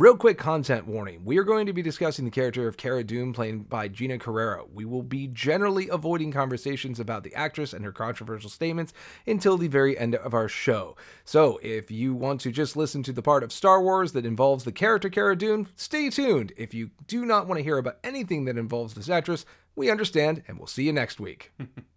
Real quick content warning. We are going to be discussing the character of Cara Dune played by Gina Carano. We will be generally avoiding conversations about the actress and her controversial statements until the very end of our show. So, if you want to just listen to the part of Star Wars that involves the character Cara Dune, stay tuned. If you do not want to hear about anything that involves this actress, we understand and we'll see you next week.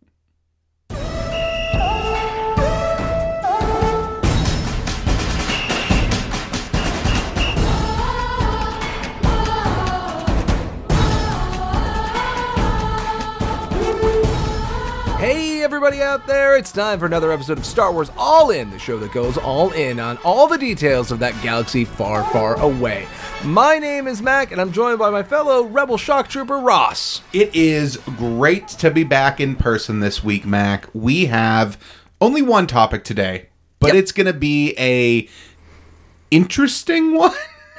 everybody out there, it's time for another episode of Star Wars All In, the show that goes all in on all the details of that galaxy far, far away. My name is Mac, and I'm joined by my fellow Rebel Shock Trooper Ross. It is great to be back in person this week, Mac. We have only one topic today, but Yep. it's going to be a interesting one.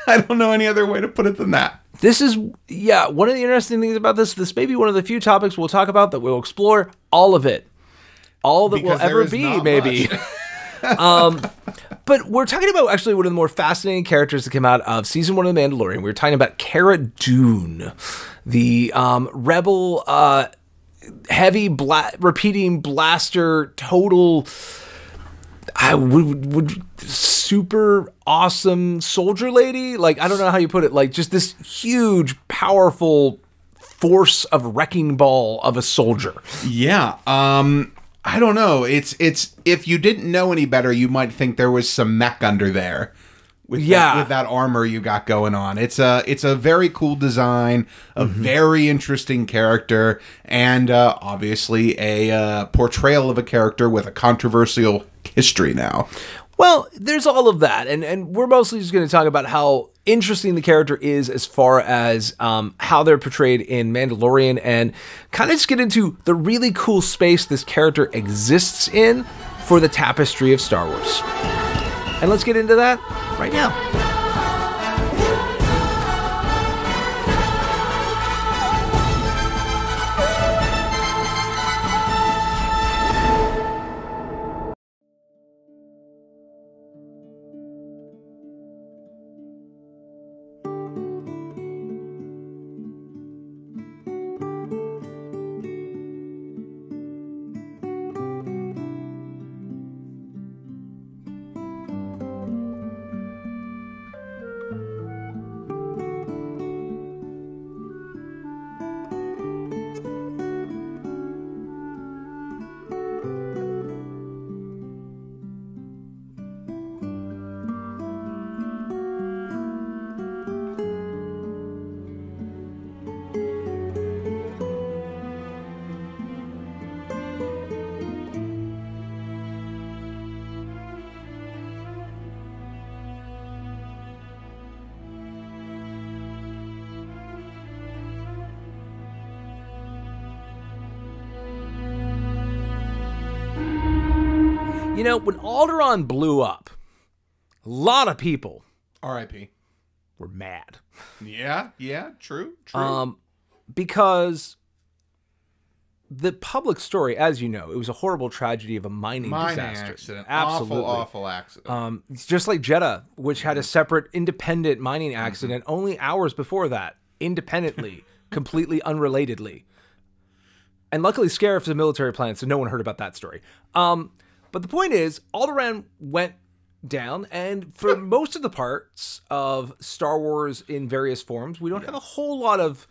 I don't know any other way to put it than that. This is, yeah, one of the interesting things about this. This may be one of the few topics we'll talk about that we'll explore all of it. All that Because will ever be, maybe. much. But we're talking about actually one of the more fascinating characters that came out of season one of The Mandalorian. We were talking about Cara Dune, the um, rebel, uh, heavy, bla- repeating blaster, total. I would, would super awesome soldier lady. Like I don't know how you put it. Like just this huge, powerful force of wrecking ball of a soldier. Yeah. Um I don't know. It's it's if you didn't know any better, you might think there was some mech under there. With Yeah. that, with that armor you got going on. It's a it's a very cool design, a very interesting character, and uh, obviously a uh, portrayal of a character with a controversial history now. Well, there's all of that, and and we're mostly just going to talk about how interesting the character is as far as um, how they're portrayed in Mandalorian, and kind of just get into the really cool space this character exists in for the tapestry of Star Wars. And let's get into that right now. You know, when Alderaan blew up, a lot of people R.I.P. were mad. Yeah, yeah, true, true. Um, because the public story, as you know, it was a horrible tragedy of a mining, Mining disaster. accident. Absolutely. Awful, awful accident. Um, it's just like Jedha, which had a separate independent mining accident only hours before that, independently, completely unrelatedly. And luckily, Scarif is a military plant, so no one heard about that story. Um, but the point is, Alderaan went down, and for most of the parts of Star Wars in various forms, we don't have a whole lot of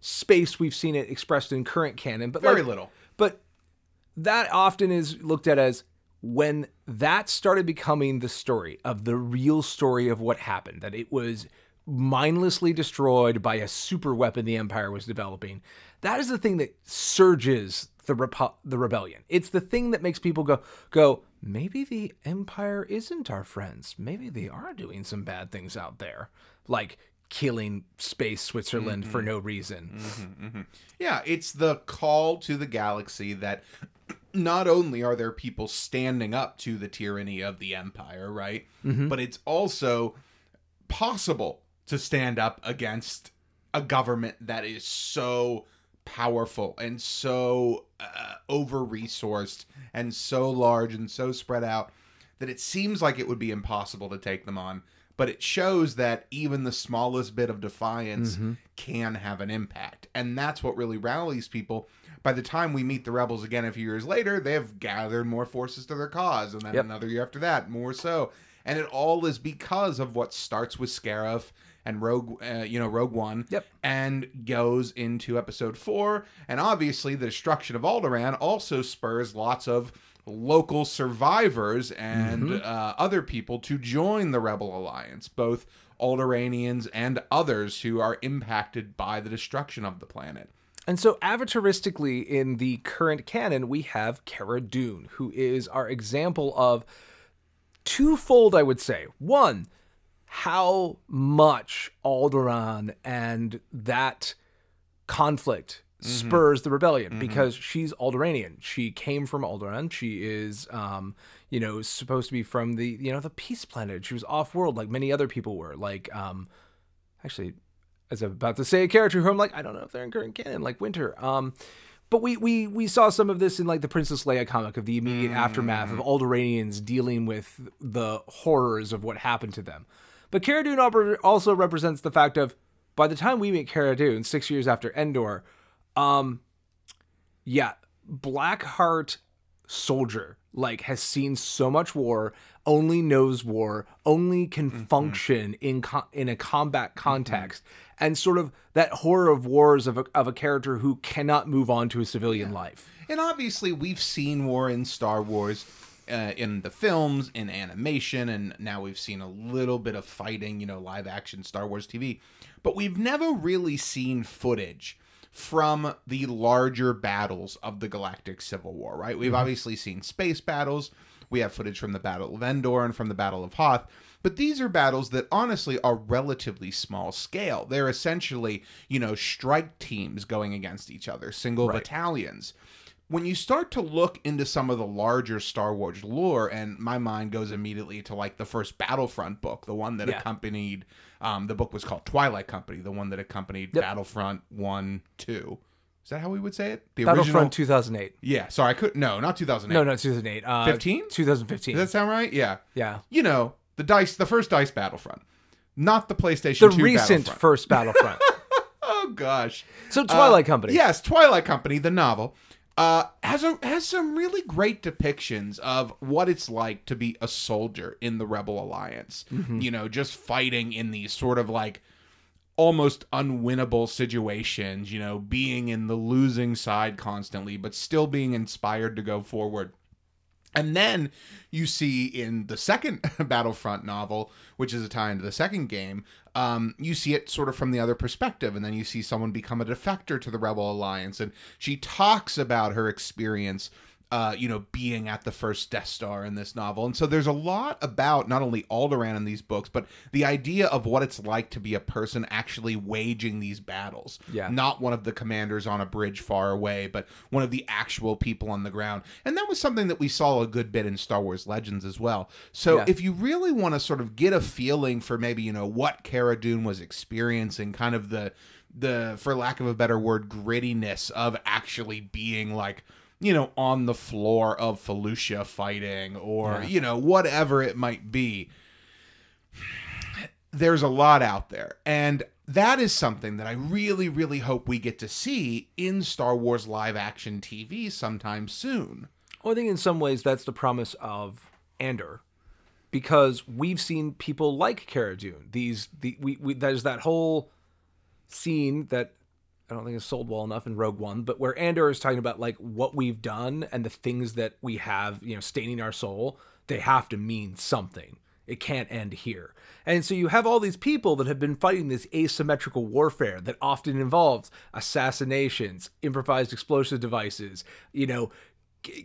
space we've seen it expressed in current canon, but Very like- little. But that often is looked at as when that started becoming the story of the real story of what happened, that it was mindlessly destroyed by a super weapon the Empire was developing. That is the thing that surges the repu- the rebellion. It's the thing that makes people go go. Maybe the Empire isn't our friends. Maybe they are doing some bad things out there, like killing space Switzerland for mm-hmm. no reason. Mm-hmm, mm-hmm. Yeah, it's the call to the galaxy that not only are there people standing up to the tyranny of the empire, right? But it's also possible to stand up against a government that is so powerful and so uh, over resourced and so large and so spread out that it seems like it would be impossible to take them on. but it shows that even the smallest bit of defiance Mm-hmm. can have an impact. And that's what really rallies people. By the time we meet the rebels again a few years later, they have gathered more forces to their cause, and then Yep. another year after that, more so. And it all is because of what starts with Scarif and Rogue, uh, you know, Rogue One, Yep. and goes into Episode Four. And obviously, the destruction of Alderaan also spurs lots of local survivors and Mm-hmm. uh, other people to join the Rebel Alliance, both Alderanians and others who are impacted by the destruction of the planet. And so, avataristically, in the current canon, we have Cara Dune, who is our example of twofold, I would say. One, how much Alderaan and that conflict spurs the rebellion because she's Alderanian. She came from Alderaan. She is, um, you know, supposed to be from the, you know, the Peace Planet. She was off-world like many other people were. Like, um, actually, as I'm about to say a character who I'm like, I don't know if they're in current canon, like Winter. Um, but we we we saw some of this in like the Princess Leia comic of the immediate aftermath of Alderanians dealing with the horrors of what happened to them. But Cara Dune also represents the fact of by the time we meet Cara Dune, six years after Endor, um, yeah, Blackheart soldier like has seen so much war, only knows war, only can function in co- in a combat context, and sort of that horror of wars of a, of a character who cannot move on to a civilian life. And obviously, we've seen war in Star Wars. Uh, in the films, in animation, and now we've seen a little bit of fighting, you know, live action Star Wars TV. But we've never really seen footage from the larger battles of the Galactic Civil War, right? We've obviously seen space battles. We have footage from the Battle of Endor and from the Battle of Hoth. But these are battles that honestly are relatively small scale. They're essentially, you know, strike teams going against each other, single Right. battalions when you start to look into some of the larger Star Wars lore, and my mind goes immediately to like the first Battlefront book, the one that Yeah. accompanied, um, the book was called Twilight Company, the one that accompanied Yep. Battlefront one, two. Is that how we would say it? The Battlefront 2008. Yeah, sorry, I could no, not 2008. No, no, 2008. Uh, 15? 2015. Does that sound right? Yeah. yeah. You know, the dice, the first dice Battlefront, not the PlayStation The 2 recent Battlefront. first Battlefront. Oh gosh. so Twilight Uh, Company. Yes, Twilight Company, the novel, uh, has a has some really great depictions of what it's like to be a soldier in the Rebel Alliance. Mm-hmm. You know, just fighting in these sort of like almost unwinnable situations. You know, being in the losing side constantly, but still being inspired to go forward. And then you see in the second Battlefront novel, which is a tie into the second game, um, you see it sort of from the other perspective. And then you see someone become a defector to the Rebel Alliance. And she talks about her experience, uh, you know, being at the first Death Star in this novel. And so there's a lot about not only Alderaan in these books, but the idea of what it's like to be a person actually waging these battles. Yeah. Not one of the commanders on a bridge far away, but one of the actual people on the ground. And that was something that we saw a good bit in Star Wars Legends as well. So Yeah. if you really want to sort of get a feeling for maybe, you know, what Cara Dune was experiencing, kind of the the for lack of a better word, grittiness of actually being like you know, on the floor of Felucia fighting or, Yeah. you know, whatever it might be there's a lot out there. And that is something that I really, really hope we get to see in Star Wars live action TV sometime soon. Well, I think in some ways that's the promise of Andor, because we've seen people like Cara Dune. These the we, we there's that whole scene that I don't think it's sold well enough in Rogue One, but where Andor is talking about like what we've done and the things that we have, you know, staining our soul. They have to mean something. It can't end here. And so you have all these people that have been fighting this asymmetrical warfare that often involves assassinations, improvised explosive devices, you know,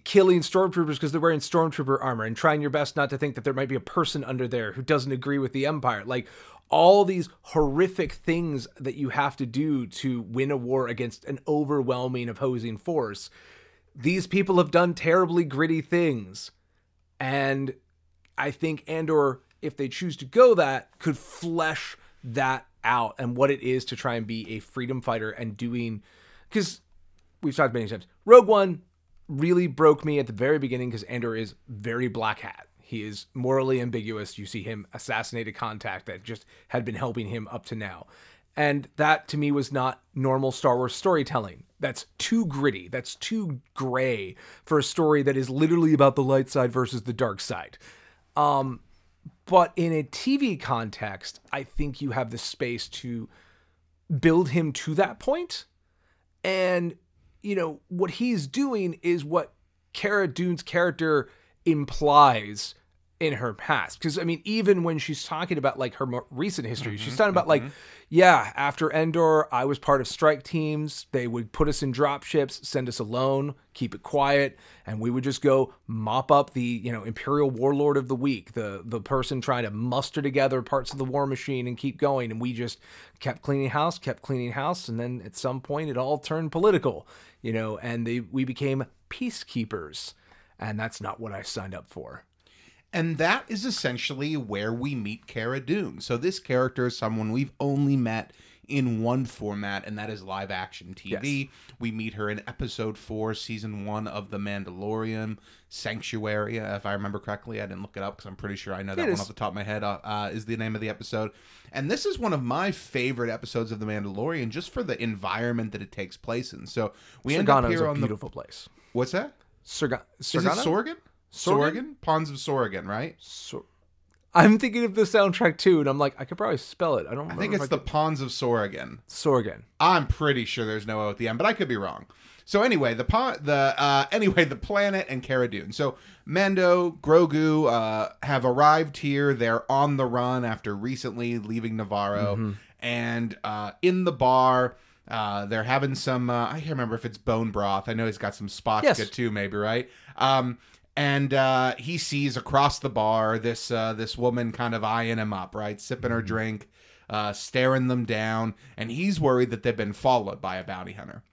killing stormtroopers because they're wearing stormtrooper armor and trying your best not to think that there might be a person under there who doesn't agree with the empire. Like all these horrific things that you have to do to win a war against an overwhelming opposing force. These people have done terribly gritty things. And I think Andor, if they choose to go that, could flesh that out and what it is to try and be a freedom fighter and doing because we've talked many times. Rogue One really broke me at the very beginning because Andor is very black hat. He is morally ambiguous. You see him assassinate a contact that just had been helping him up to now. And that to me was not normal Star Wars storytelling. That's too gritty. That's too gray for a story that is literally about the light side versus the dark side. Um, but in a TV context, I think you have the space to build him to that point. And, you know, what he's doing is what Cara Dune's character implies in her past. Because, I mean, even when she's talking about like her more recent history, she's mm-hmm, talking about like, mm-hmm. yeah, after Endor, I was part of strike teams. They would put us in drop ships, send us alone, keep it quiet, and we would just go mop up the, you know, Imperial Warlord of the week, the the person trying to muster together parts of the war machine and keep going. And we just kept cleaning house, kept cleaning house, and then at some point it all turned political, you know, and they we became peacekeepers. And that's not what I signed up for. And that is essentially where we meet Cara Dune. So this character is someone we've only met in one format, and that is live action TV. Yes. We meet her in episode four, season one of The Mandalorian, Sanctuary, if I remember correctly. I didn't look it up because I'm pretty sure I know that It one is. off the top of my head. Uh, uh, is the name of the episode, and this is one of my favorite episodes of The Mandalorian, just for the environment that it takes place in. So we end up here a on the beautiful place. what's that? Sorga- Is it Sorgan? Sorgan? Ponds of Sorgan, right? Sor- I'm thinking of the soundtrack too, and I'm like, I could probably spell it. I don't. Know. I think it's the Ponds of Sorgan. Sorgan. I'm pretty sure there's no O at the end, but I could be wrong. So anyway, the pon- the uh, anyway the planet and Cara Dune. So Mando, Grogu uh, have arrived here. They're on the run after recently leaving Navarro, and uh, in the bar. Uh, they're having some. Uh, I can't remember if it's bone broth. I know he's got some spots Yes. too, maybe right. Um, and uh, he sees across the bar this uh, this woman kind of eyeing him up, right, sipping her drink, uh, staring them down, and he's worried that they've been followed by a bounty hunter.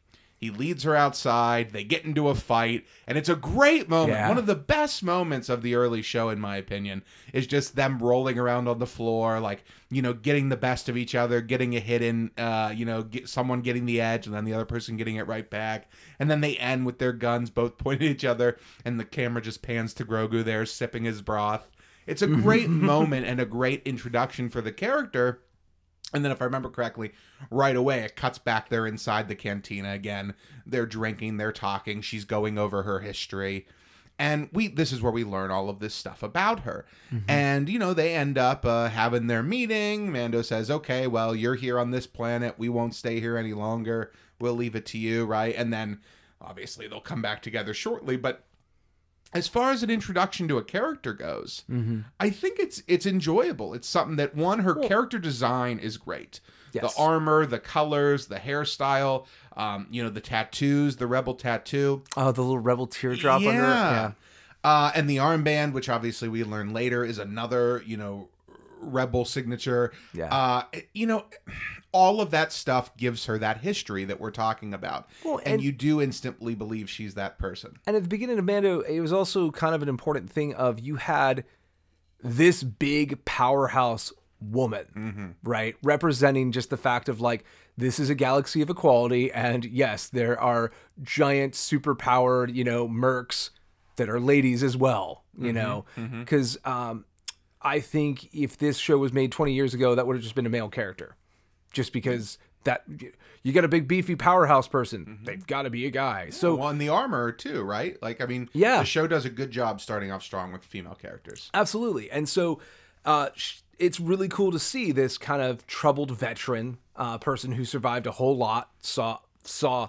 He leads her outside. They get into a fight, and it's a great moment. Yeah. One of the best moments of the early show, in my opinion, is just them rolling around on the floor, like you know, getting the best of each other, getting a hit in, uh, you know, get someone getting the edge, and then the other person getting it right back, and then they end with their guns both pointed at each other, and the camera just pans to Grogu there sipping his broth. It's a great moment and a great introduction for the character. And then, if I remember correctly, right away it cuts back there inside the cantina again. They're drinking, they're talking. She's going over her history, and we. This is where we learn all of this stuff about her. And you know, they end up uh, having their meeting. Mando says, "Okay, well, you're here on this planet. We won't stay here any longer. We'll leave it to you, right?" And then, obviously, they'll come back together shortly. But as far as an introduction to a character goes, I think it's it's enjoyable. It's something that one, her character design is great. Yes. The armor, the colors, the hairstyle, um, you know, the tattoos, the rebel tattoo. Oh, the little rebel teardrop under it. Yeah. Uh, and the armband, which obviously we learn later, is another, you know, rebel signature. Yeah. Uh, you know, all of that stuff gives her that history that we're talking about. Well, and, and- you do instantly believe she's that person. And at the beginning of Mando, it was also kind of an important thing of you had this big powerhouse woman, right? Representing just the fact of like, this is a galaxy of equality. And yes, there are giant, superpowered, you know, mercs that are ladies as well, you know? Because um, I think if this show was made 20 years ago, that would have just been a male character. Just because that you got a big beefy powerhouse person, they've got to be a guy. So well, the armor too, right? Like, I mean, Yeah. the show does a good job starting off strong with female characters. Absolutely. And so uh, it's really cool to see this kind of troubled veteran uh, person who survived a whole lot, saw saw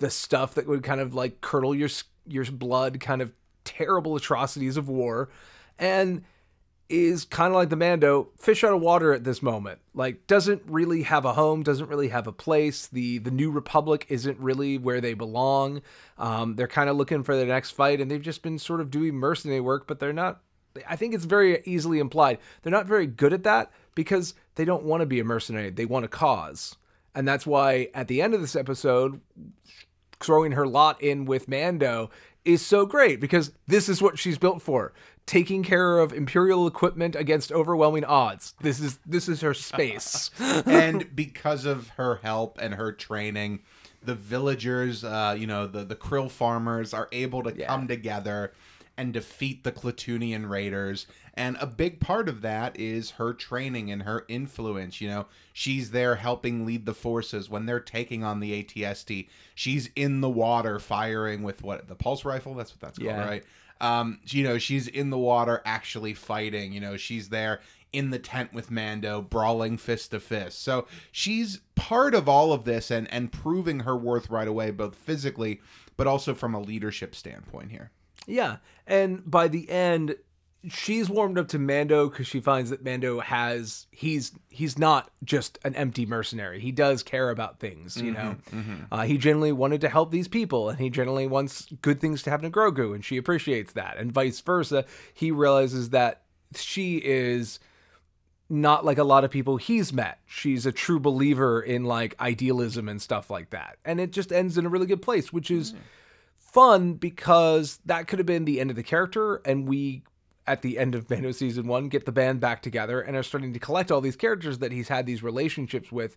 the stuff that would kind of like curdle your your blood, kind of terrible atrocities of war, and is kind of like the Mando, fish out of water at this moment. Like doesn't really have a home, doesn't really have a place. The the New Republic isn't really where they belong. Um, they're kind of looking for the next fight, and they've just been sort of doing mercenary work, but they're not. I think it's very easily implied they're not very good at that because they don't want to be a mercenary. They want a cause, and that's why at the end of this episode, throwing her lot in with Mando is so great because this is what she's built for. Taking care of imperial equipment against overwhelming odds. This is this is her space. and because of her help and her training, the villagers, uh, you know, the the krill farmers are able to come together and defeat the Klatooinian raiders. And a big part of that is her training and her influence. You know, she's there helping lead the forces when they're taking on the ATST. She's in the water firing with what the pulse rifle. That's what that's called, Yeah. right? Um, you know, she's in the water actually fighting. You know, she's there in the tent with Mando, brawling fist to fist. So she's part of all of this and and proving her worth right away, both physically but also from a leadership standpoint here. Yeah, and by the end, she's warmed up to Mando because she finds that Mando has he's he's not just an empty mercenary. He does care about things, you mm-hmm, know. Mm-hmm. Uh, he generally wanted to help these people, and he generally wants good things to happen to Grogu, and she appreciates that, and vice versa. He realizes that she is not like a lot of people he's met. She's a true believer in like idealism and stuff like that. And it just ends in a really good place, which is mm. Fun because that could have been the end of the character and we at the end of Mando season 1 get the band back together and are starting to collect all these characters that he's had these relationships with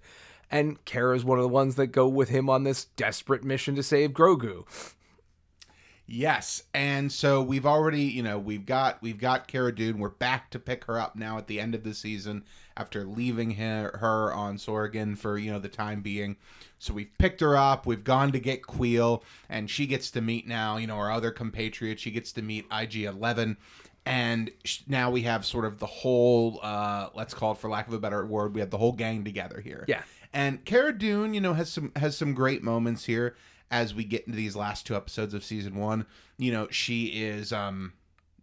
and Cara's one of the ones that go with him on this desperate mission to save Grogu. Yes, and so we've already, you know, we've got we've got Cara Dune. We're back to pick her up now at the end of the season after leaving her, her on Sorgan for you know the time being. So we've picked her up. We've gone to get Kuiil, and she gets to meet now, you know, our other compatriot. She gets to meet IG Eleven, and now we have sort of the whole, uh, let's call it for lack of a better word, we have the whole gang together here. Yeah. And Cara Dune, you know, has some has some great moments here as we get into these last two episodes of season one. You know, she is um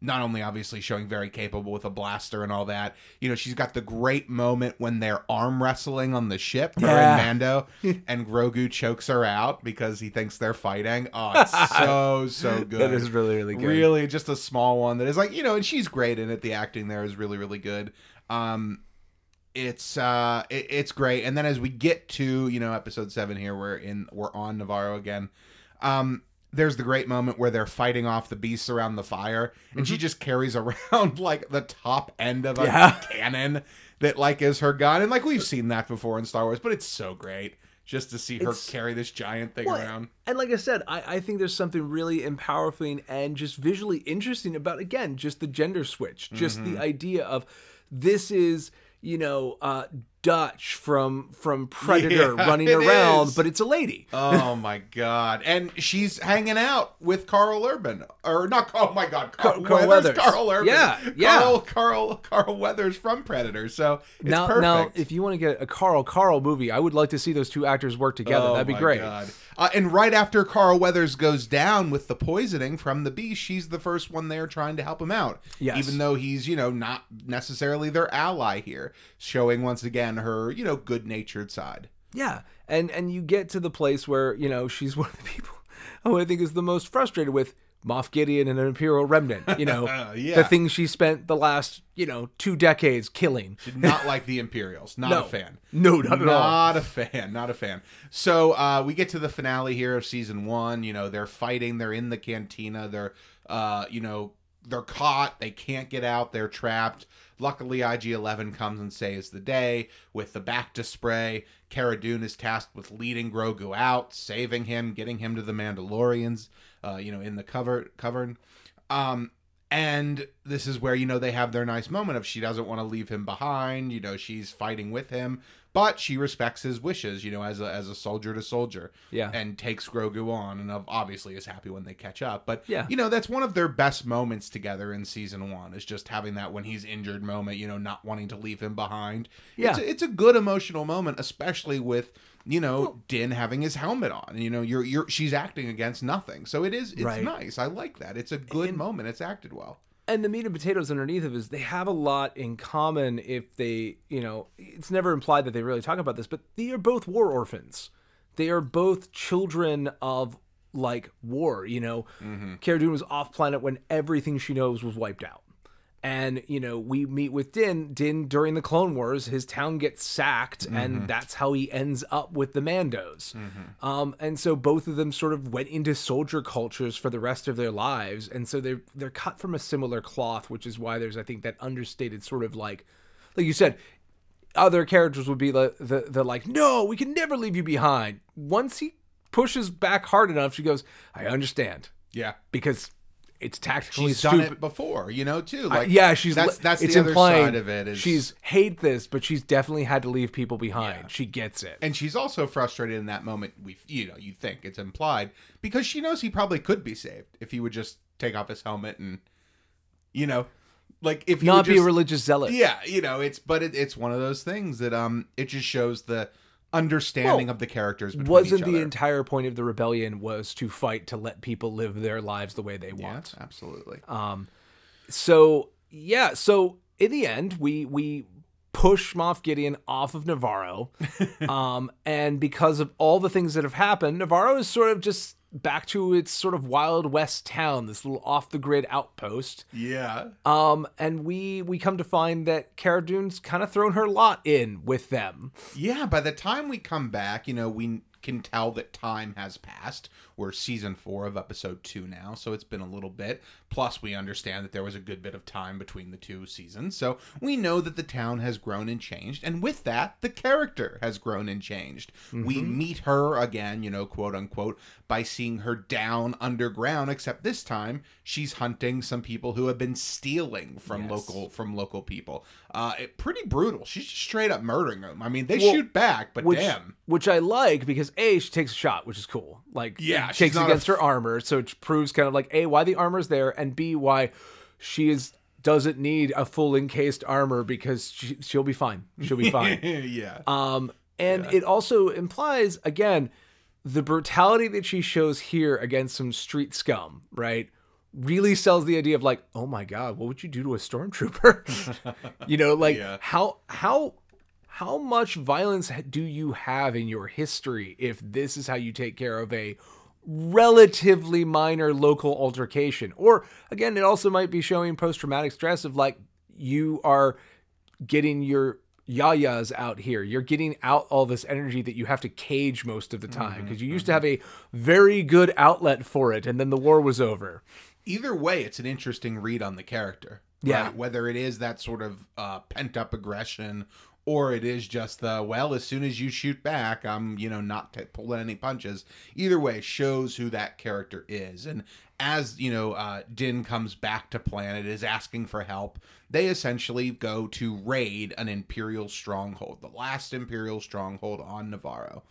not only obviously showing very capable with a blaster and all that, you know, she's got the great moment when they're arm wrestling on the ship, her Yeah. and Mando, and Grogu chokes her out because he thinks they're fighting. Oh, it's so, so good. That is really really good. Really, just a small one that is like you know, and she's great in it. The acting there is really, really good. Um, it's uh, it, it's great. And then as we get to you know episode seven here, we're in we're on Navarro again. Um, there's the great moment where they're fighting off the beasts around the fire, and she just carries around like the top end of a Yeah. cannon that like is her gun, and like we've seen that before in Star Wars, but it's so great just to see her It's- carry this giant thing Well, around. And like I said, I, I think there's something really empowering and just visually interesting about again just the gender switch, just Mm-hmm. the idea of this is you know uh, Dutch from from Predator Yeah, running around, is. but it's a lady. Oh my god! And she's hanging out with Karl Urban, or not? Oh my god, Carl, Carl Weathers, Weathers. Karl Urban. Yeah, yeah. Carl, Carl, Carl Weathers from Predator. So it's now, perfect. now, if you want to get a Carl Carl movie, I would like to see those two actors work together. Oh That'd be my great. God. Uh, and right after Carl Weathers goes down with the poisoning from the beast, she's the first one there trying to help him out. Yes. Even though he's, you know, not necessarily their ally here, showing once again her, you know, good natured side. Yeah, and and you get to the place where you know she's one of the people who I think is the most frustrated with Moff Gideon and an Imperial remnant. You know, Yeah. the things she spent the last you know two decades killing. Did not like the Imperials. Not No. a fan. No, not at all. Not a fan. Not a fan. So uh, we get to the finale here of season one. You know, they're fighting. They're in the cantina. They're, uh, you know, they're caught. They can't get out. They're trapped. Luckily, IG Eleven comes and saves the day with the back to spray. Cara Dune is tasked with leading Grogu out, saving him, getting him to the Mandalorians. Uh, you know, in the cover cavern. Um, and this is where you know they have their nice moment of she doesn't want to leave him behind. You know, she's fighting with him, but she respects his wishes. You know, as a as a soldier to soldier, Yeah. and takes Grogu on, and obviously is happy when they catch up. But Yeah. you know, that's one of their best moments together in season one is just having that when he's injured moment. You know, not wanting to leave him behind. Yeah. it's a, it's a good emotional moment, especially with. You know, Din having his helmet on. You know, you're you're she's acting against nothing. So it is it's Right. nice. I like that. It's a good moment. It's acted well. And the meat and potatoes underneath of is they have a lot in common if they you know it's never implied that they really talk about this but they are both war orphans. They are both children of like war you know? Mm-hmm. Cara Dune was off planet when everything she knows was wiped out and you know we meet with Din Din during the Clone Wars his town gets sacked and that's how he ends up with the Mandos. Um, and so both of them sort of went into soldier cultures for the rest of their lives and so they're they're cut from a similar cloth which is why there's I think that understated sort of like like you said other characters would be like the, the like no we can never leave you behind. Once he pushes back hard enough she goes I understand. Yeah. because it's tactically she's stupid. done it before, you know, too. I- Like yeah, she's that's that's it's the other implying side of it. Is, she's hate this, but she's definitely had to leave people behind. Yeah. She gets it. and she's also frustrated in that moment. We, you know, you think it's implied because she knows he probably could be saved if he would just take off his helmet and, you know, like if he Not be just, a religious zealot. Yeah, you know, it's but it, it's one of those things that um, it just shows the understanding Well, of the characters. Between Wasn't the entire point of the rebellion was to fight to let people live their lives the way they Yeah, want? absolutely. Um, so yeah, so in the end, we we push Moff Gideon off of Navarro, um, and because of all the things that have happened, Navarro is sort of just back to its sort of wild west town, this little off the grid outpost. yeah, Um, and we we come to find that Cara Dune's kind of thrown her lot in with them. yeah. By the time we come back, you know, we can tell that time has passed. We're season four of episode two now, so it's been a little bit. Plus, we understand that there was a good bit of time between the two seasons, so we know that the town has grown and changed, and with that, the character has grown and changed. We meet her again, you know, quote unquote, by seeing her down underground. Except this time, she's hunting some people who have been stealing from Yes. local from local people. Uh, it, pretty brutal. She's just straight up murdering them. I mean, they Well, shoot back, but which damn. which I like because a she takes a shot, which is cool. Like Yeah, takes not against a- her armor, so it proves kind of like a why the armor's there, and b why she is doesn't need a full encased armor because she, she'll be fine. She'll be fine. yeah. Um, and it also implies again the brutality that she shows here against some street scum, right? Really sells the idea of like, oh my god, what would you do to a stormtrooper? you know, like Yeah. how how how much violence do you have in your history if this is how you take care of a relatively minor local altercation? Or again, it also might be showing post traumatic stress of like you are getting your yayas out here. You're getting out all this energy that you have to cage most of the time because you used to have a very good outlet for it and then the war was over. Either way, it's an interesting read on the character. Yeah. right? Whether it is that sort of uh, pent up aggression or it is just the, well, as soon as you shoot back, I'm, you know, not t- pulling any punches. Either way, shows who that character is. And as, you know, uh, Din comes back to planet, is asking for help, they essentially go to raid an Imperial stronghold, the last Imperial stronghold on Navarro.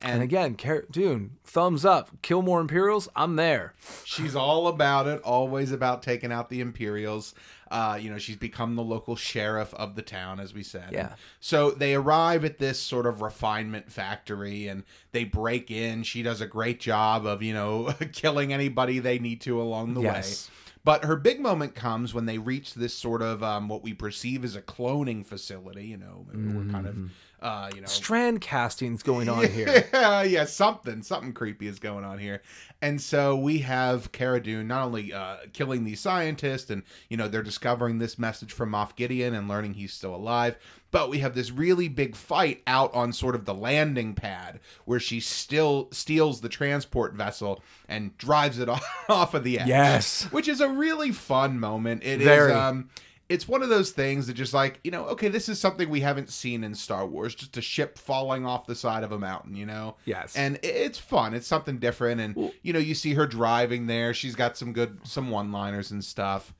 And again, Cara Dune, thumbs up. Kill more Imperials. I'm there. She's all about it, always about taking out the Imperials. Uh, you know, she's become the local sheriff of the town, as we said. Yeah. So they arrive at this sort of refinement factory and they break in. She does a great job of, you know, killing anybody they need to along the Yes. way. But her big moment comes when they reach this sort of um, what we perceive as a cloning facility. You know, we're kind of, uh, you know, Strand casting's going on here. yeah, yeah, something, something creepy is going on here. And so we have Cara Dune not only uh, killing these scientists, and you know they're discovering this message from Moff Gideon and learning he's still alive, but we have this really big fight out on sort of the landing pad where she still steals the transport vessel and drives it off of the edge. Yes. which is a really fun moment. It is. Very. Um, it's one of those things that just like you know okay this is something we haven't seen in star wars just a ship falling off the side of a mountain you know Yes. and it's fun it's something different and you know you see her driving there she's got some good some one liners and stuff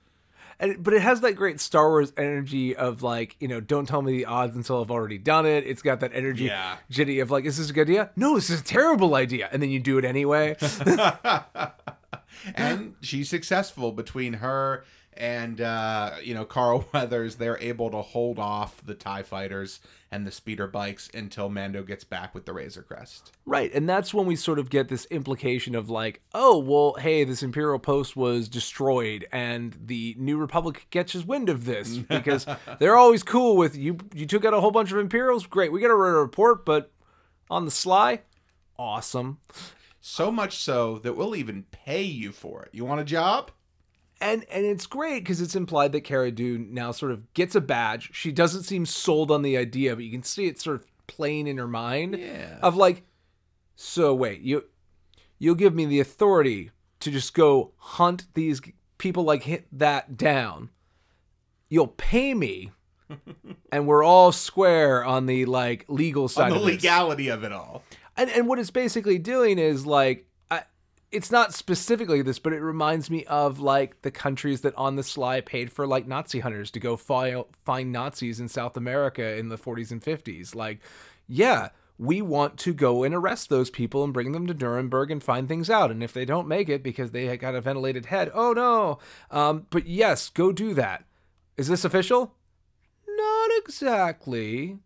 And, but it has that great Star Wars energy of like, you know, don't tell me the odds until I've already done it. It's got that energy, Yeah. jitty of like, is this a good idea? No, this is a terrible idea. And then you do it anyway. and she's successful between her and uh, you know Carl Weathers. They're able to hold off the Tie fighters and the speeder bikes until Mando gets back with the Razor Crest. right. And that's when we sort of get this implication of like, oh, well, hey, this Imperial post was destroyed and the New Republic gets catches wind of this because they're always cool with you. You took out a whole bunch of Imperials. Great. We got to write a report, but on the sly, awesome. So much so that we'll even pay you for it. You want a job? And and it's great because it's implied that Cara Dune now sort of gets a badge. She doesn't seem sold on the idea, but you can see it sort of playing in her mind Yeah. of like, so wait, you you'll give me the authority to just go hunt these people like hit that down. You'll pay me, and we're all square on the like legal side On the of this legality of it all. and and what it's basically doing is like it's not specifically this, but it reminds me of like the countries that on the sly paid for like Nazi hunters to go find Nazis in South America in the 40s and 50s. Like, yeah, we want to go and arrest those people and bring them to Nuremberg and find things out. And if they don't make it because they got a ventilated head, oh no. Um, but yes, go do that. Is this official? Not exactly,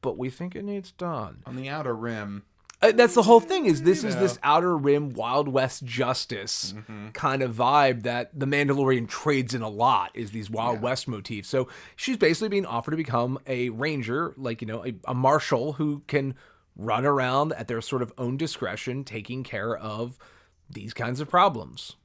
but we think it needs done. On the outer rim, that's the whole thing is this is know. this outer rim wild west justice kind of vibe that the mandalorian trades in a lot is these wild west motifs. So she's basically being offered to become a ranger like you know a, a marshal who can run around at their sort of own discretion taking care of these kinds of problems.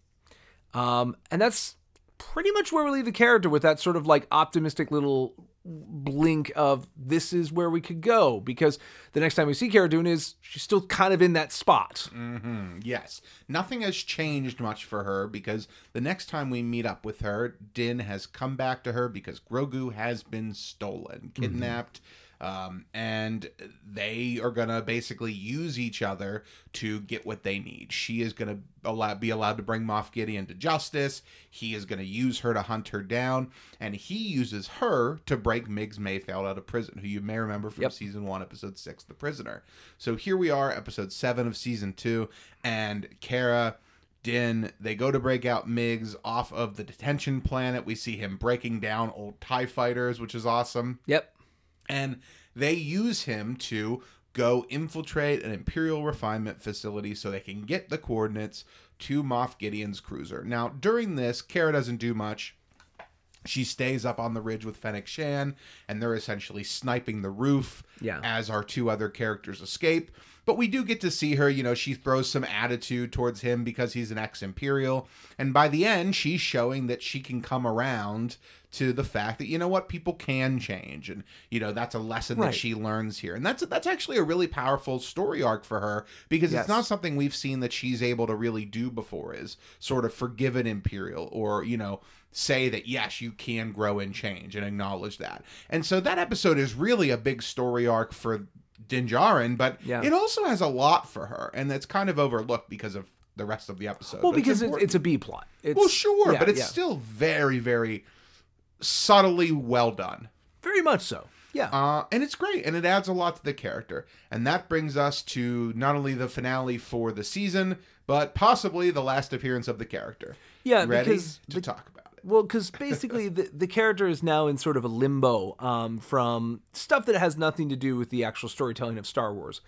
Um, and that's pretty much where we leave the character with that sort of like optimistic little blink of this is where we could go because the next time we see Cara Dune is she's still kind of in that spot. Mm, yes. Nothing has changed much for her because the next time we meet up with her, Din has come back to her because Grogu has been stolen, kidnapped. Um, and they are gonna basically use each other to get what they need. She is gonna allow, be allowed to bring Moff Gideon to justice. He is gonna use her to hunt her down, and he uses her to break Migs Mayfeld out of prison, who you may remember from Yep. season one, episode six, The Prisoner. So here we are, episode seven of season two, and Cara. Din, they go to break out Migs off of the detention planet. We see him breaking down old TIE fighters, which is awesome Yep. And they use him to go infiltrate an imperial refinement facility so they can get the coordinates to Moff Gideon's cruiser. Now, during this, Cara doesn't do much. She stays up on the ridge with Fennec Shand, and they're essentially sniping the roof Yeah. as our two other characters escape. But we do get to see her, you know, she throws some attitude towards him because he's an ex Imperial. And by the end, she's showing that she can come around to the fact that, you know what, people can change. And, you know, that's a lesson Right. that she learns here. And that's that's actually a really powerful story arc for her because Yes. it's not something we've seen that she's able to really do before is sort of forgive an Imperial or, you know, say that yes you can grow and change and acknowledge that and so that episode is really a big story arc for Din Djarin, but Yeah. it also has a lot for her and that's kind of overlooked because of the rest of the episode Well, But because it's, it's a B plot. It's, well sure yeah, but it's yeah. still very very subtly well done very much so. Yeah. uh, and it's great, and it adds a lot to the character. And that brings us to not only the finale for the season, but possibly the last appearance of the character. yeah, Ready because to the- talk about it? Well, because basically the, the character is now in sort of a limbo um, from stuff that has nothing to do with the actual storytelling of Star Wars.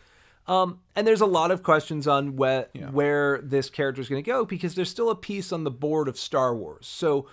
Um, and there's a lot of questions on where, where this character is going to go because there's still a piece on the board of Star Wars. So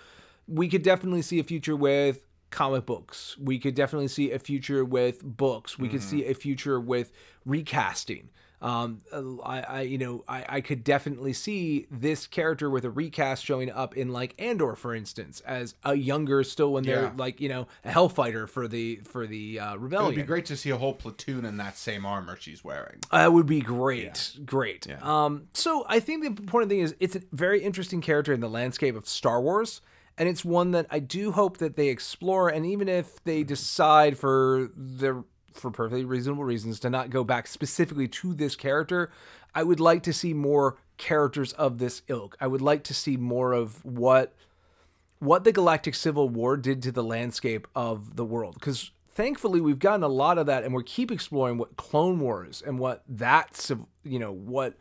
we could definitely see a future with comic books. We could definitely see a future with books. We could see a future with recasting. Um, I, I, you know, I, I could definitely see this character with a recast showing up in like Andor, for instance, as a younger, still when they're Yeah. like, you know, a Hellfighter for the for the uh, It would rebellion. be great to see a whole platoon in that same armor she's wearing. That would be great. Great. Yeah. Um, so I think the important thing is it's a very interesting character in the landscape of Star Wars. And it's one that I do hope that they explore. And even if they decide for the for perfectly reasonable reasons to not go back specifically to this character, I would like to see more characters of this ilk. I would like to see more of what what the Galactic Civil War did to the landscape of the world. Because thankfully, we've gotten a lot of that, and we keep exploring what Clone Wars and what that, you know, what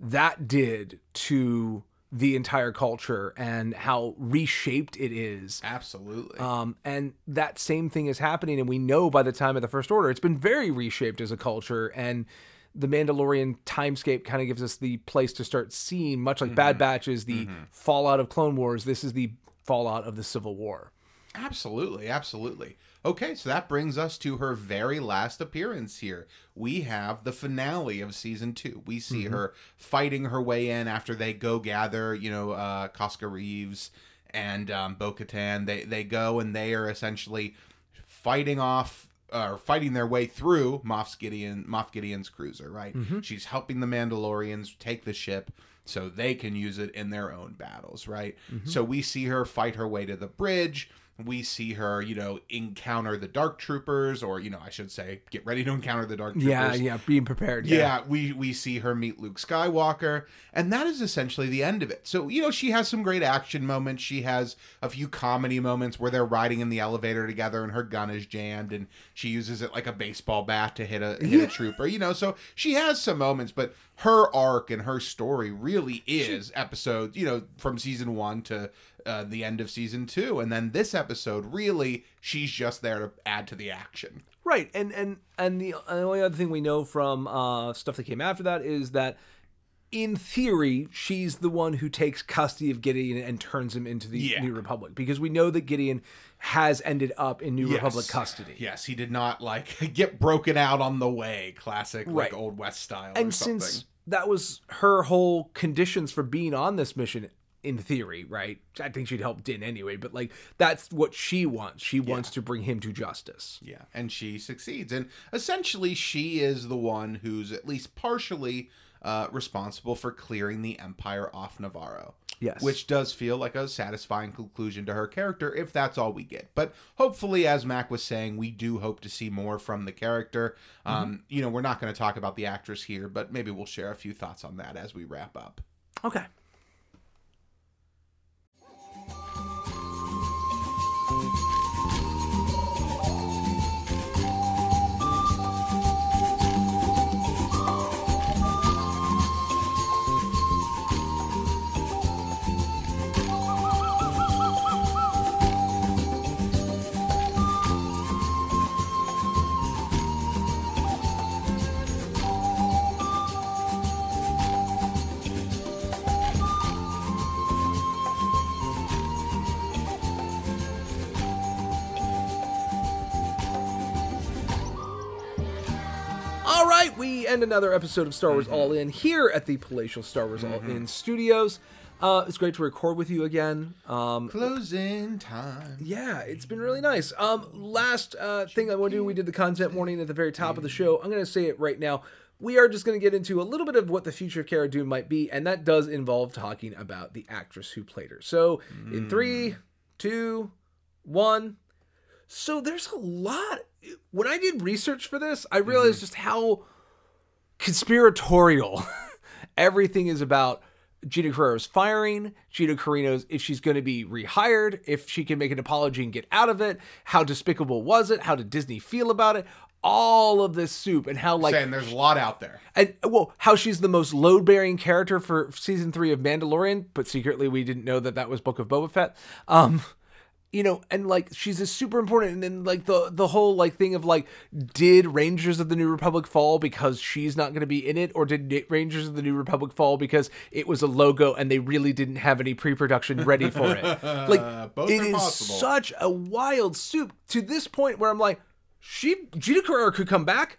that did to the entire culture and how reshaped it is. Absolutely. Um, and that same thing is happening, and we know by the time of the First Order, it's been very reshaped as a culture. And the Mandalorian timescape kind of gives us the place to start seeing, much like Bad Batch is the fallout of Clone Wars. This is the fallout of the Civil War. Absolutely, absolutely. Okay, so that brings us to her very last appearance here. We have the finale of season two. We see her fighting her way in after they go gather, you know, uh, Reeves and um, Bo Katan. They, they go and they are essentially fighting off. Or fighting their way through Moff Gideon, Moff Gideon's cruiser, right? She's helping the Mandalorians take the ship so they can use it in their own battles, right? So we see her fight her way to the bridge. We see her, you know, encounter the Dark Troopers, or you know, I should say, get ready to encounter the Dark Troopers. Yeah, yeah, being prepared. Yeah, Yeah. we we see her meet Luke Skywalker, and that is essentially the end of it. So you know, she has some great action moments. She has a few comedy moments where they're riding in the elevator together, and her gun is jammed, and she uses it like a baseball bat to hit a hit a trooper. You know, so she has some moments, but her arc and her story really is episodes. You know, from season one to. Uh, the end of season two, and then this episode, really, she's just there to add to the action. Right, and and and the, and the only other thing we know from uh, stuff that came after that is that, in theory, she's the one who takes custody of Gideon and turns him into the Yeah. New Republic because we know that Gideon has ended up in New Yes. Republic custody. Yes, he did not like get broken out on the way. Classic, Right. like old west style. or and something. since that was her whole conditions for being on this mission in theory right i think she'd help din anyway but like that's what she wants she wants to bring him to justice yeah, and she succeeds, and essentially she is the one who's at least partially uh, responsible for clearing the Empire off Navarro. yes Which does feel like a satisfying conclusion to her character if that's all we get. But hopefully, as Mac was saying, we do hope to see more from the character. Um, You know, we're not going to talk about the actress here, but maybe we'll share a few thoughts on that as we wrap up. okay another episode of Star Wars All In here at the Palatial Star Wars All In Studios. Uh, it's great to record with you again. Um, Closing time. yeah, it's been really nice. Um, last uh, thing I want to do, we did the content warning at the very top of the show. I'm going to say it right now. We are just going to get into a little bit of what the future of Cara Dune might be, and that does involve talking about the actress who played her. So, in three, two, one. So, there's a lot. When I did research for this, I realized just how conspiratorial everything is about Gina Carano's firing, Gina Carano's if she's going to be rehired, if she can make an apology and get out of it, how despicable was it, how did Disney feel about it, all of this soup, and how like Saying there's a lot out there. and well, how she's the most load bearing character for season three of Mandalorian, but secretly we didn't know that that was Book of Boba Fett. Um, you know, and like she's a super important, and then like the the whole like thing of like, did Rangers of the New Republic fall because she's not going to be in it, or did Rangers of the New Republic fall because it was a logo and they really didn't have any pre production ready for it? Like, both it is possible. such a wild soup to this point where I'm like, she Gina Carano could come back.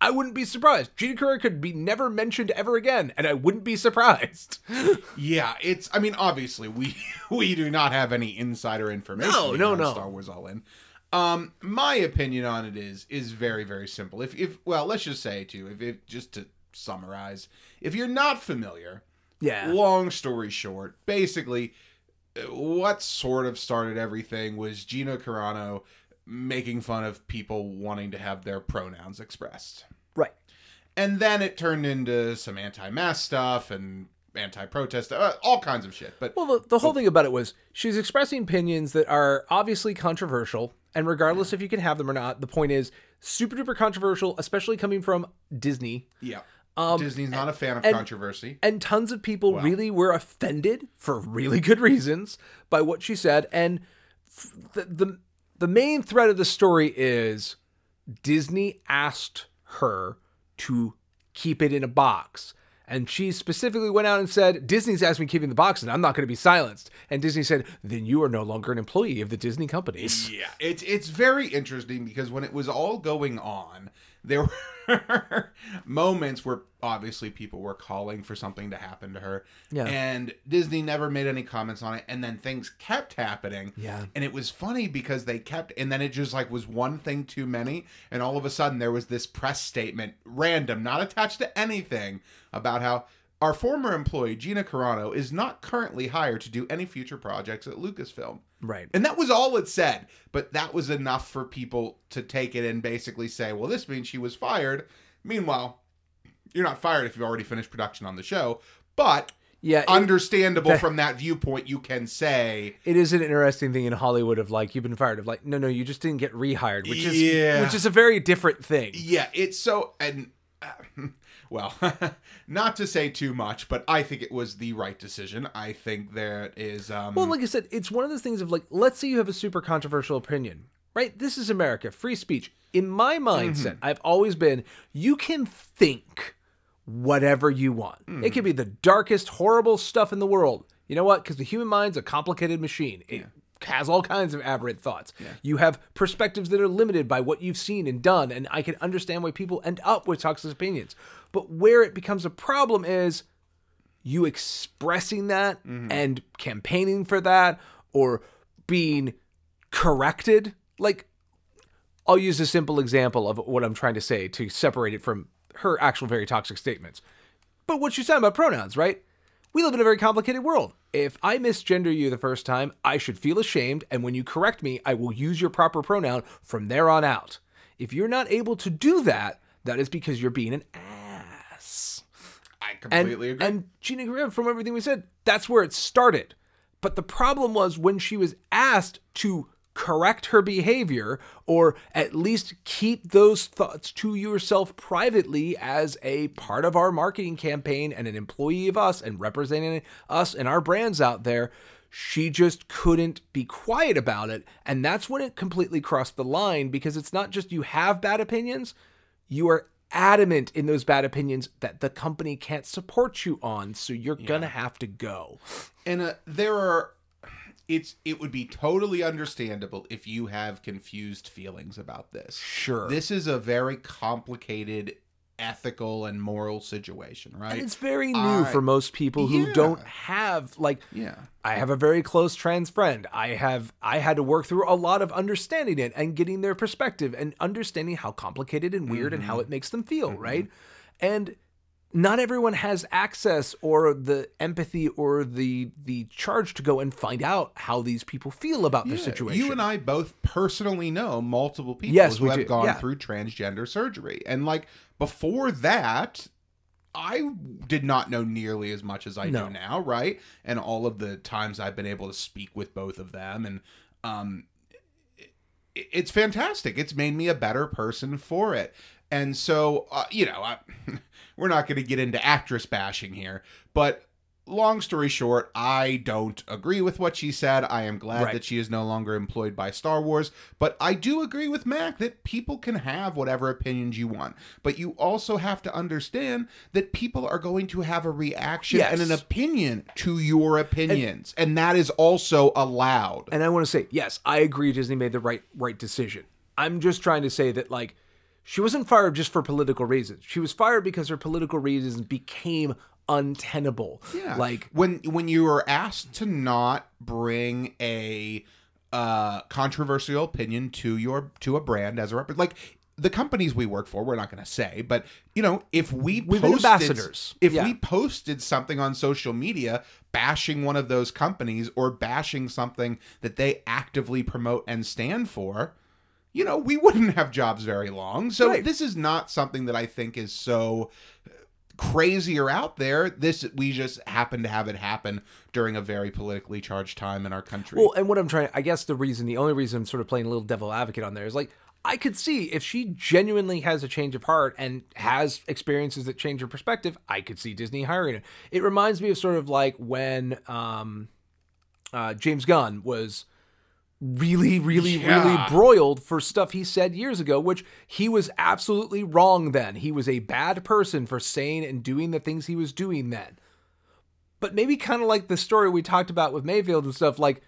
I wouldn't be surprised. Gina Carano could be never mentioned ever again, and I wouldn't be surprised. Yeah, it's. I mean, obviously, we we do not have any insider information. No, no, no. Star Wars All In. Um, my opinion on it is is very very simple. If if well, let's just say too. If it just to summarize, if you're not familiar, Yeah. long story short, basically, uh, what sort of started everything was Gina Carano making fun of people wanting to have their pronouns expressed. Right. And then it turned into some anti-mask stuff and anti-protest, uh, all kinds of shit. But Well, the, the whole thing about it was she's expressing opinions that are obviously controversial, and regardless if you can have them or not, the point is super duper controversial, especially coming from Disney. yeah, Um, Disney's not a fan of and- controversy. And tons of people really were offended for really good reasons by what she said. And f- the, the the main thread of the story is Disney asked her to keep it in a box. And she specifically went out and said, Disney's asked me to keep in the box and I'm not going to be silenced. And Disney said, then you are no longer an employee of the Disney companies. Yeah, it's it's very interesting because when it was all going on, there were moments where obviously people were calling for something to happen to her. Yeah. And Disney never made any comments on it and then things kept happening. Yeah. And it was funny because they kept and then it just like was one thing too many and all of a sudden there was this press statement random, not attached to anything about how Our former employee, Gina Carano, is not currently hired to do any future projects at Lucasfilm. Right. And that was all it said. But that was enough for people to take it and basically say, well, this means she was fired. Meanwhile, you're not fired if you've already finished production on the show. But Yeah. it- understandable that- from that viewpoint, you can say, it is an interesting thing in Hollywood of like you've been fired of like no no you just didn't get rehired which is Yeah. which is a very different thing. yeah, it's so. And, uh, well, not to say too much, but I think it was the right decision. I think there is. Um, Well, like I said, it's one of those things of like, let's say you have a super controversial opinion, right? This is America, free speech. In my mindset, I've always been you can think whatever you want. It could be the darkest, horrible stuff in the world. You know what? Because the human mind's a complicated machine. It has all kinds of aberrant thoughts. You have perspectives that are limited by what you've seen and done, and I can understand why people end up with toxic opinions. But where it becomes a problem is you expressing that mm-hmm. and campaigning for that or being corrected. Like i'll use a simple example of what i'm trying to say to separate it from her actual very toxic statements. But what she's talking about pronouns right? We live in a very complicated world. If i misgender you the first time i should feel ashamed and when you correct me i will use your proper pronoun from there on out. If you're not able to do that that is because you're being an ass I and, completely agree. and Gina Carano, from everything we said, that's where it started. But the problem was when she was asked to correct her behavior or at least keep those thoughts to yourself privately as a part of our marketing campaign and an employee of us and representing us and our brands out there. She just couldn't be quiet about it. And that's when it completely crossed the line because it's not just you have bad opinions, you are adamant in those bad opinions that the company can't support you on so you're gonna have to go. And uh, there are it's it would be totally understandable if you have confused feelings about this. Sure. This is a very complicated ethical and moral situation right and it's very new I- for most people who Yeah. don't have like yeah I have a very close trans friend. I have I had to work through a lot of understanding it and getting their perspective and understanding how complicated and weird and Mm-hmm. how it makes them feel, right? And not everyone has access or the empathy or the the charge to go and find out how these people feel about their situation. You and I both personally know multiple people Yes, who have do. gone Yeah. through transgender surgery. And like before that, I did not know nearly as much as I No. do now, right? And all of the times I've been able to speak with both of them and um it- it's fantastic. It's made me a better person for it. And so, uh, you know, I, we're not going to get into actress bashing here, but long story short, I don't agree with what she said. I am glad Right. that she is no longer employed by Star Wars, but I do agree with Mac that people can have whatever opinions you want. But you also have to understand that people are going to have a reaction and an opinion to your opinions, and, that is also allowed. And I want to say, yes, I agree Disney made the right right decision. I'm just trying to say that like she wasn't fired just for political reasons. She was fired because her political reasons became untenable. Yeah. Like when when you are asked to not bring a uh controversial opinion to your to a brand as a rep like the companies we work for, we're not going to say, but you know, if we We've posted, ambassadors. if Yeah. we posted something on social media bashing one of those companies or bashing something that they actively promote and stand for, you know, we wouldn't have jobs very long. So Right. this is not something that I think is so crazier out there. This we just happen to have it happen during a very politically charged time in our country. Well, and what I'm trying, I guess the reason, the only reason I'm sort of playing a little devil advocate on there is like, I could see if she genuinely has a change of heart and has experiences that change her perspective, I could see Disney hiring her. It reminds me of sort of like when um, uh, James Gunn was really, really, really broiled for stuff he said years ago, which he was absolutely wrong then. He was a bad person for saying and doing the things he was doing then but maybe kind of like the story we talked about with Mayfield and stuff like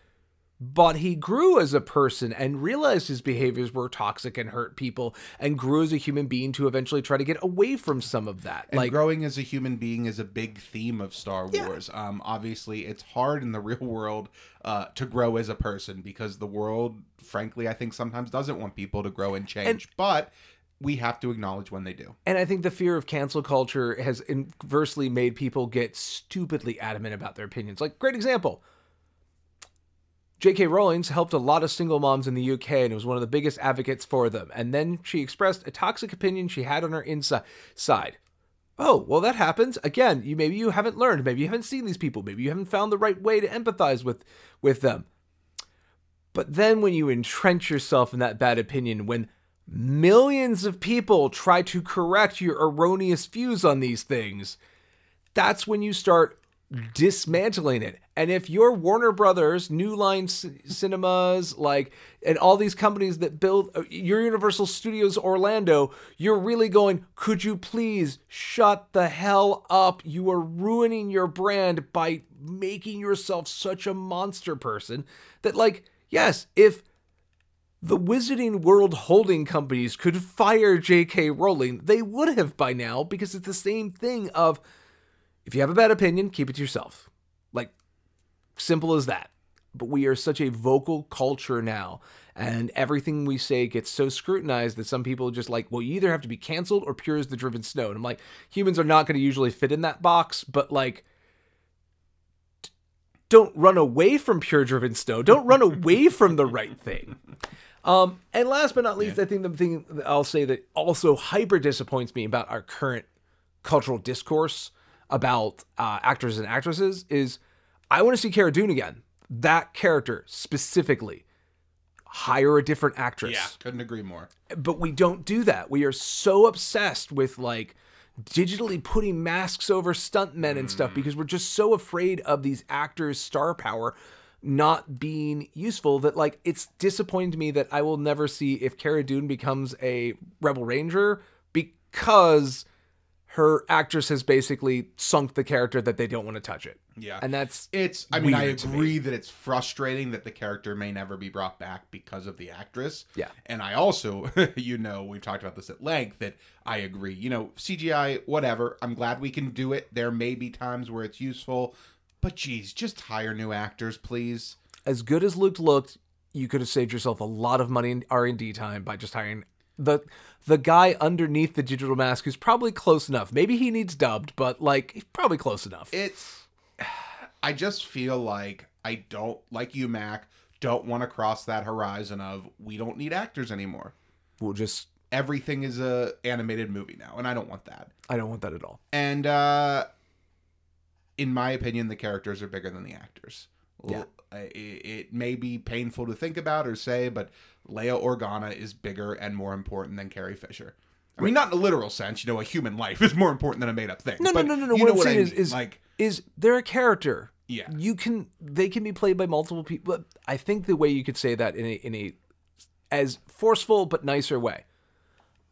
but he grew as a person and realized his behaviors were toxic and hurt people and grew as a human being to eventually try to get away from some of that and like growing as a human being is a big theme of Star Yeah. Wars. Um, obviously, it's hard in the real world uh, to grow as a person because the world, frankly, I think sometimes doesn't want people to grow and change. but we have to acknowledge when they do. And I think the fear of cancel culture has inversely made people get stupidly adamant about their opinions. Like, great example. J.K. Rowling's helped a lot of single moms in the UK and was one of the biggest advocates for them. And then she expressed a toxic opinion she had on her inside. Oh, well, that happens. Again, you maybe you haven't learned, maybe you haven't seen these people, maybe you haven't found the right way to empathize with with them. But then when you entrench yourself in that bad opinion, when millions of people try to correct your erroneous views on these things, that's when you start dismantling it. And if your Warner Brothers, New Line C- Cinemas, like, and all these companies that build uh, your Universal Studios Orlando, you're really going, could you please shut the hell up? You are ruining your brand by making yourself such a monster person that, like, yes, if the Wizarding World holding companies could fire J.K. Rowling, they would have by now because it's the same thing of if you have a bad opinion, keep it to yourself. Like simple as that. But we are such a vocal culture now, and everything we say gets so scrutinized that some people just like, well, you either have to be canceled or pure as the driven snow. And I'm like, humans are not going to usually fit in that box, but like don't run away from pure driven snow. Don't run away from the right thing. Um, and last but not least, yeah. I think the thing that I'll say that also hyper disappoints me about our current cultural discourse about uh, actors and actresses is I want to see Cara Dune again. That character specifically. Hire a different actress. Yeah, couldn't agree more. But we don't do that. We are so obsessed with like digitally putting masks over stuntmen and stuff mm. because we're just so afraid of these actors' star power not being useful that like it's disappointing to me that I will never see if Cara Dune becomes a Rebel Ranger because her actress has basically sunk the character that they don't want to touch it. Yeah. And that's it's I mean I agree that it's frustrating that the character may never be brought back because of the actress. Yeah. And I also you know, we've talked about this at length that I agree. You know, CGI whatever. I'm glad we can do it. There may be times where it's useful, but geez, just hire new actors, please. As good as Luke looked, you could have saved yourself a lot of money in R&D time by just hiring the the guy underneath the digital mask is probably close enough. Maybe he needs dubbed, but like probably close enough. It's I just feel like I don't like you, Mac. Don't want to cross that horizon of we don't need actors anymore. We'll just everything is a animated movie now, and I don't want that. I don't want that at all. And uh in my opinion, the characters are bigger than the actors. Yeah. It, it may be painful to think about or say, but Leia Organa is bigger and more important than Carrie Fisher. I mean, not in a literal sense. You know, a human life is more important than a made up thing. No, no, no, no, no. What I'm saying is, is like, is they're a character. Yeah, you can. They can be played by multiple people. I think the way you could say that in a in a as forceful but nicer way,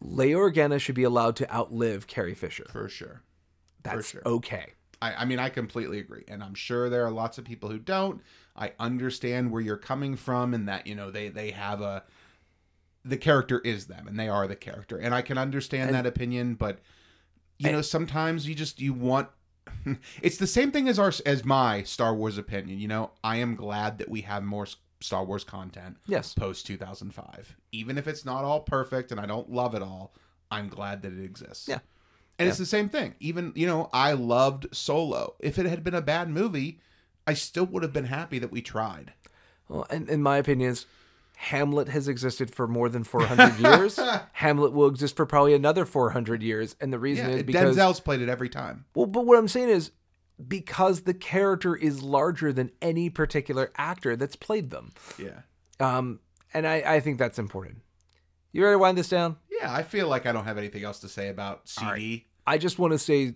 Leia Organa should be allowed to outlive Carrie Fisher. For sure. That's For sure. okay. I, I mean, I completely agree, and I'm sure there are lots of people who don't. I understand where you're coming from, and that you know they they have a the character is them, and they are the character, and I can understand and, that opinion. But you know, sometimes you just you want. it's the same thing as our as my Star Wars opinion. You know, I am glad that we have more Star Wars content. Yes. Post 2005, even if it's not all perfect and I don't love it all, I'm glad that it exists. Yeah. And yeah. it's the same thing. Even, you know, I loved Solo. If it had been a bad movie, I still would have been happy that we tried. Well, and in my opinion, Hamlet has existed for more than 400 years. Hamlet will exist for probably another 400 years. And the reason yeah, is because. Denzel's played it every time. Well, but what I'm saying is because the character is larger than any particular actor that's played them. Yeah. Um, and I, I think that's important. You ready to wind this down? Yeah, I feel like I don't have anything else to say about CD. Right. I just want to say,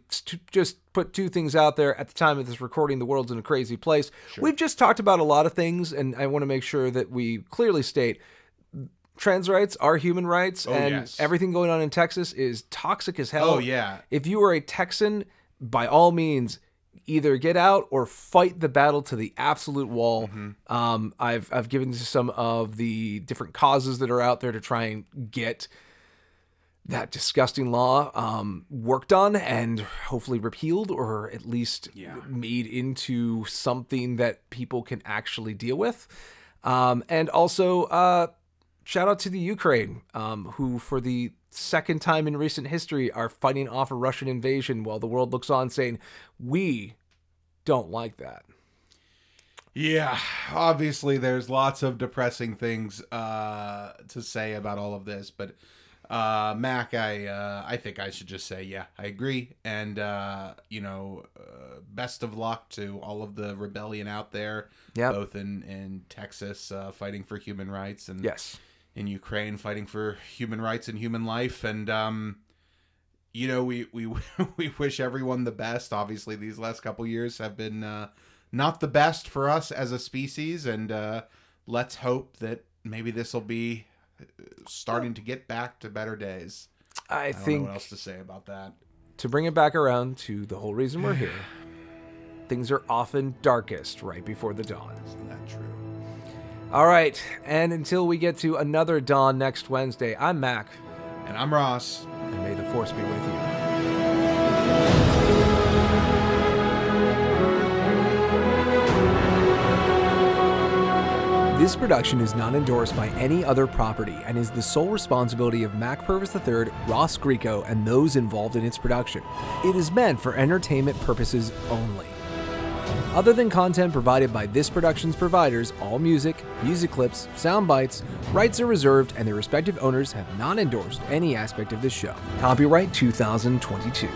just put two things out there. At the time of this recording, the world's in a crazy place. Sure. We've just talked about a lot of things, and I want to make sure that we clearly state trans rights are human rights, oh, and yes. everything going on in Texas is toxic as hell. Oh, yeah. If you are a Texan, by all means, either get out or fight the battle to the absolute wall. Mm-hmm. Um, I've I've given some of the different causes that are out there to try and get that disgusting law um, worked on and hopefully repealed or at least yeah. made into something that people can actually deal with. Um, and also, uh, shout out to the Ukraine, um, who for the second time in recent history are fighting off a Russian invasion while the world looks on saying, we don't like that. Yeah, obviously there's lots of depressing things uh, to say about all of this, but uh, Mac, I uh, I think I should just say yeah, I agree, and uh, you know, uh, best of luck to all of the rebellion out there, Yep. both in in Texas uh, fighting for human rights and Yes. in Ukraine fighting for human rights and human life, and um, you know, we we we wish everyone the best. Obviously, these last couple years have been uh, not the best for us as a species, and uh, let's hope that maybe this will be starting to get back to better days. I I think what else to say about that. to bring it back around to the whole reason we're here, things are often darkest right before the dawn. Isn't that true? All right, and until we get to another dawn next Wednesday, I'm Mac, And I'm Ross. and may the force be with you. This production is not endorsed by any other property and is the sole responsibility of Mac Purvis III, Ross Greco, and those involved in its production. It is meant for entertainment purposes only. Other than content provided by this production's providers, all music, music clips, sound bites, rights are reserved, and their respective owners have not endorsed any aspect of this show. Copyright 2022.